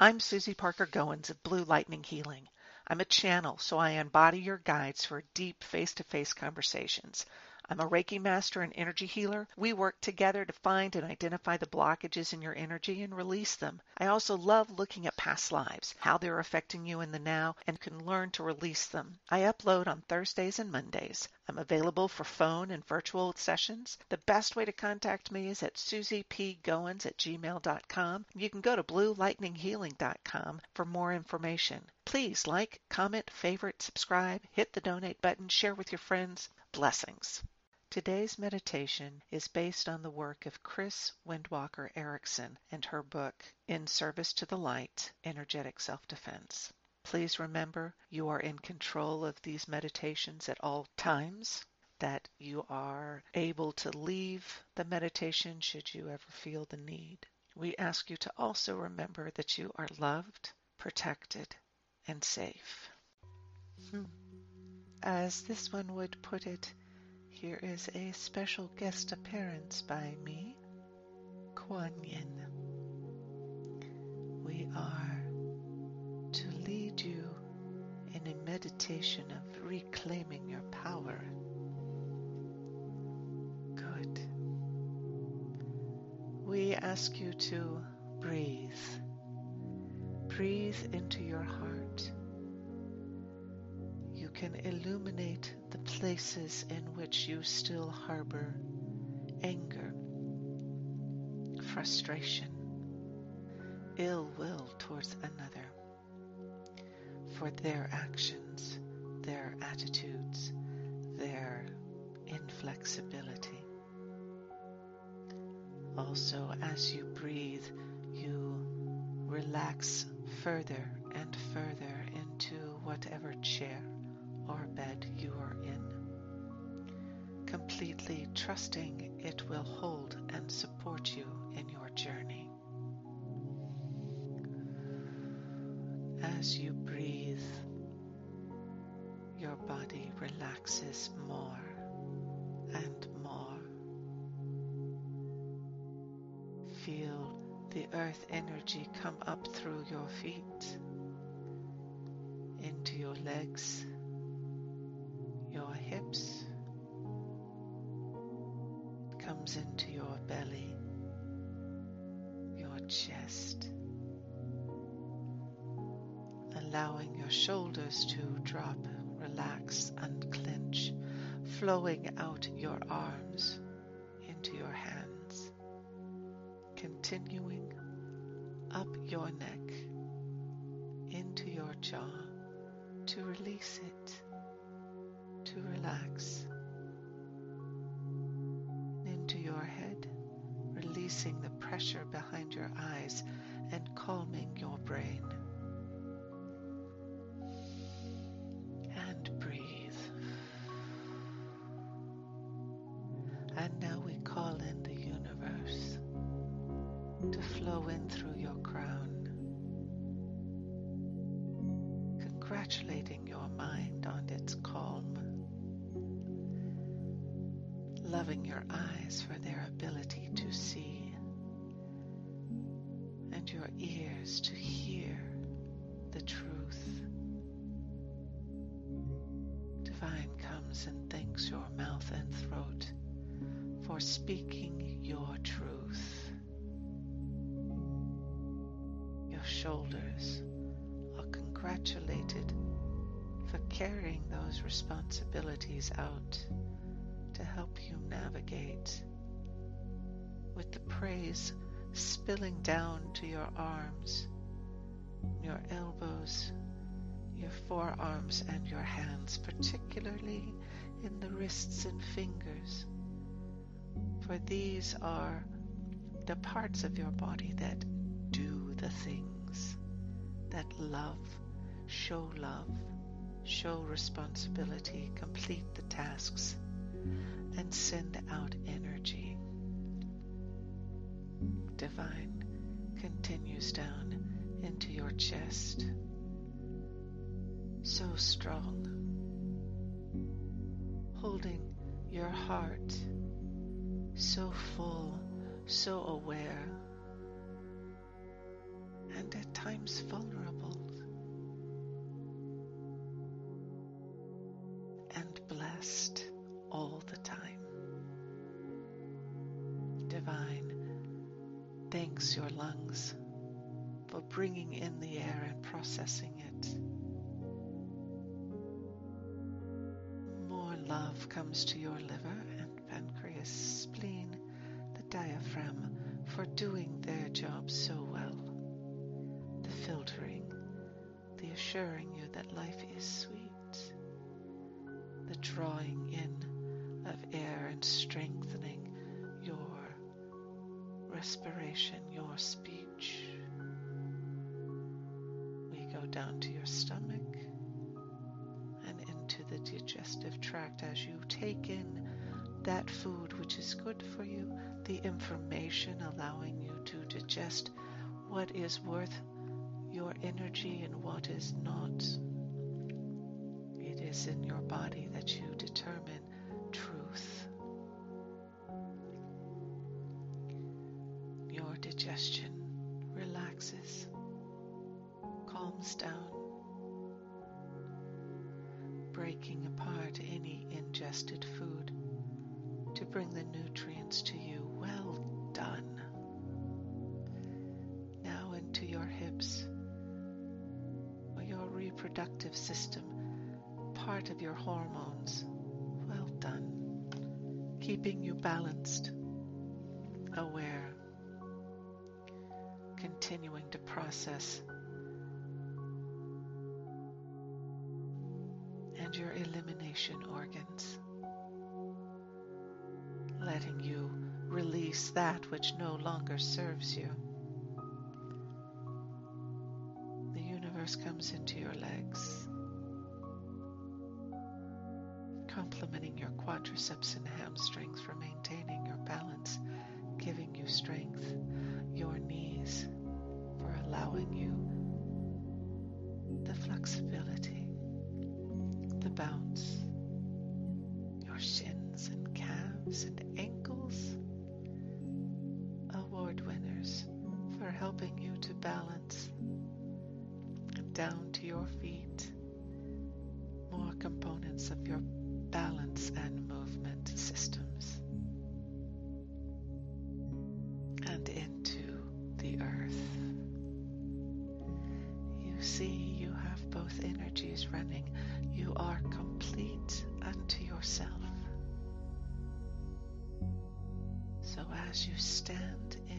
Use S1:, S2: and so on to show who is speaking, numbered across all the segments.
S1: I'm Susie Parker Goins of Blue Lightning Healing. I'm a channel, so I embody your guides for deep face to face conversations. I'm a Reiki master and energy healer. We work together to find and identify the blockages in your energy and release them. I also love looking at past lives, how they're affecting you in the now, and can learn to release them. I upload on Thursdays and Mondays. I'm available for phone and virtual sessions. The best way to contact me is at susiepgoins at gmail.com. You can go to bluelightninghealing.com for more information. Please like, comment, favorite, subscribe, hit the donate button, share with your friends. Blessings. Today's meditation is based on the work of Chris Windwalker Erickson and her book, In Service to the Light Energetic Self Defense. Please remember you are in control of these meditations at all times, that you are able to leave the meditation should you ever feel the need. We ask you to also remember that you are loved, protected, and safe. Hmm. As this one would put it, here is a special guest appearance by me, Kuan Yin. We are to lead you in a meditation of reclaiming your power. Good. We ask you to breathe. Breathe into your heart You can illuminate places in which you still harbor anger, frustration, ill will towards another for their actions, their attitudes, their inflexibility. Also, as you breathe, you relax further and further into whatever chair or bed you are in, completely trusting it will hold and support you in your journey. As you breathe, your body relaxes more and more. Feel the earth energy come up through your feet, into your legs, comes into your belly, your chest, allowing your shoulders to drop, relax, unclench, flowing out your arms into your hands, continuing up your neck into your jaw to release it to relax pressure behind your eyes and calming your brain. And breathe. And now we call in the universe to flow in through your crown, congratulating your mind on its calm loving your eyes for their ability to see your ears to hear the truth. Divine comes and thanks your mouth and throat for speaking your truth. Your shoulders are congratulated for carrying those responsibilities out to help you navigate with the praise spilling down to your arms, your elbows, your forearms, and your hands, particularly in the wrists and fingers. For these are the parts of your body that do the things, that love, show love, show responsibility, complete the tasks and send out energy. Divine continues down into your chest, so strong, holding your heart so full, so aware, and at times vulnerable and blessed all the time. Divine, thanks your lungs for bringing in the air and processing it. More love comes to your liver and pancreas, spleen, the diaphragm for doing their job so well. The filtering, the assuring you that life is sweet, the drawing in of air and strengthening respiration, your speech. We go down to your stomach and into the digestive tract as you take in that food which is good for you, the information allowing you to digest what is worth your energy and what is not. It is in your body relaxes, calms down, breaking apart any ingested food to bring the nutrients to you. Well done. Now into your hips or your reproductive system, part of your hormones. Well done. Keeping you balanced, aware, continuing to process. And your elimination organs letting you release that which no longer serves you. The universe comes into your legs, complimenting your quadriceps and hamstrings for maintaining your balance, giving you strength, your knees allowing you the flexibility, the bounce, your shins and calves and ankles. Award winners for helping you to balance. Down to your feet. More components of your balance and movement So as you stand in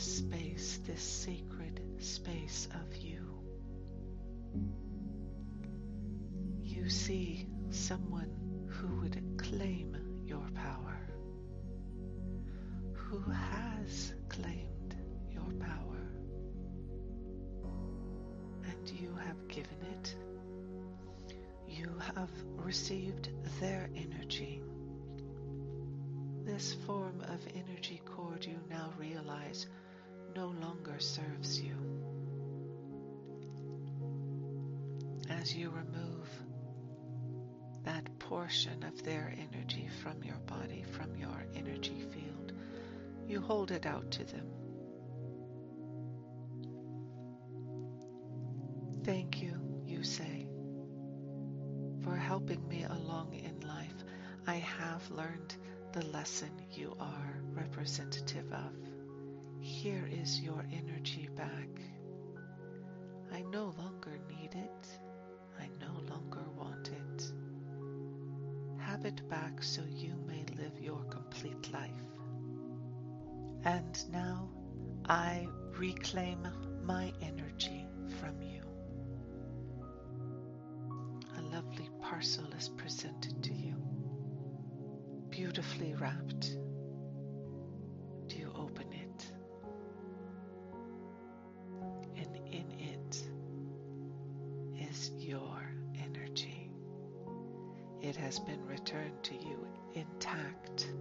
S1: this space, this sacred space of you, you see someone who would claim your power, who has claimed your power, and you have given it. You have received their energy. This form of energy cord you now realize no longer serves you. As you remove that portion of their energy from your body, from your energy field, you hold it out to them. Thank you, you say, for helping me along in life. I have learned the lesson you are representative of. Here is your energy back. I no longer need it. I no longer want it. Have it back so you may live your complete life. And now I reclaim my energy from you. A lovely parcel is presented to you, beautifully wrapped. Has been returned to you intact,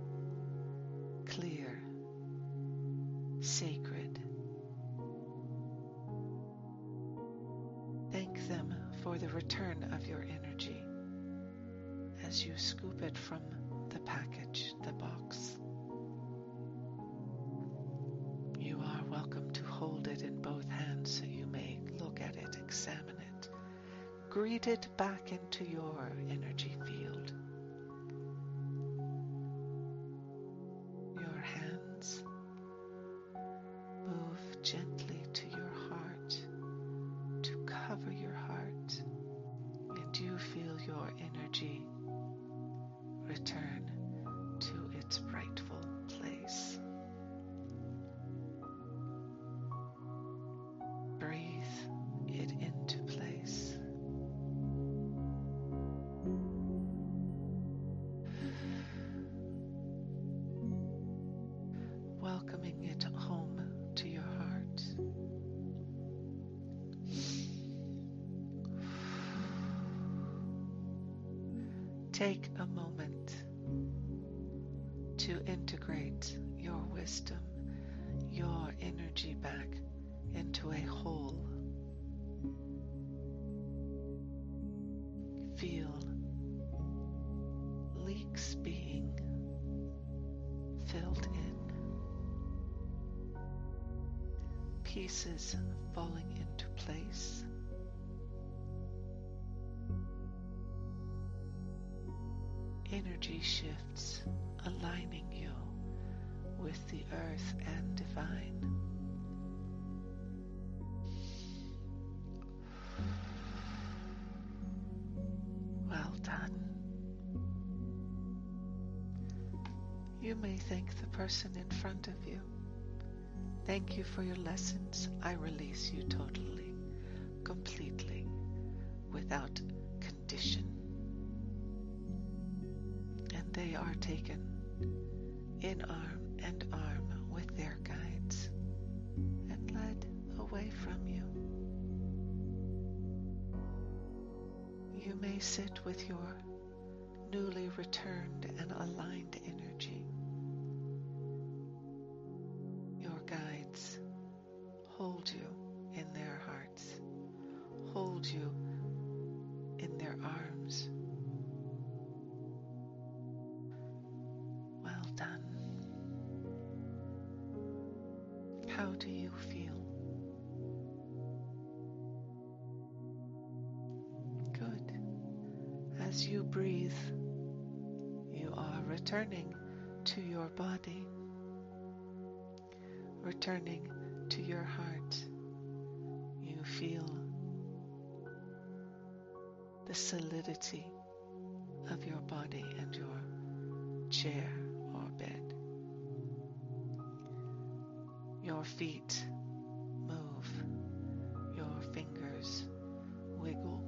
S1: clear, sacred. Thank them for the return of your energy as you scoop it from the package, the box. You are welcome to hold it in both hands so you may look at it, examine it, greet it back into your energy Take a moment to integrate your wisdom, your energy back into a whole. Feel leaks being filled in, pieces falling into place. Energy shifts aligning you with the earth and divine. Well done. You may thank the person in front of you. Thank you for your lessons. I release you totally, completely, without condition they are taken in arm and arm with their guides and led away from you. You may sit with your newly returned do you feel? Good. As you breathe, you are returning to your body, returning to your heart. You feel the solidity of your body and your chair Your feet move, your fingers wiggle,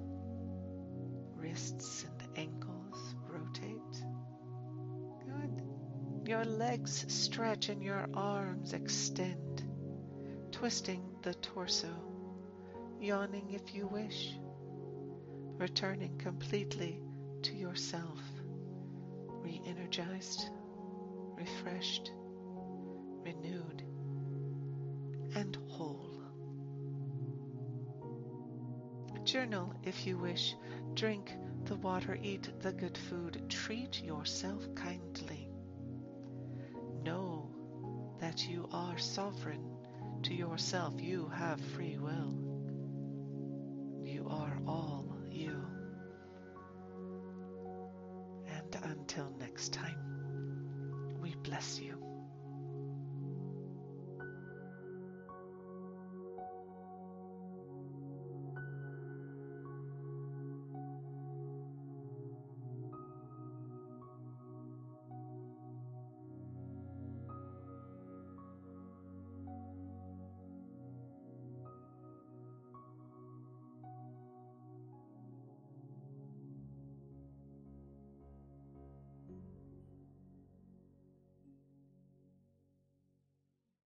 S1: wrists and ankles rotate. Good. Your legs stretch and your arms extend, twisting the torso, yawning if you wish, returning completely to yourself re energized, refreshed, renewed, and whole. Journal if you wish, drink the water, eat the good food, treat yourself kindly. Know that you are sovereign to yourself, you have free will.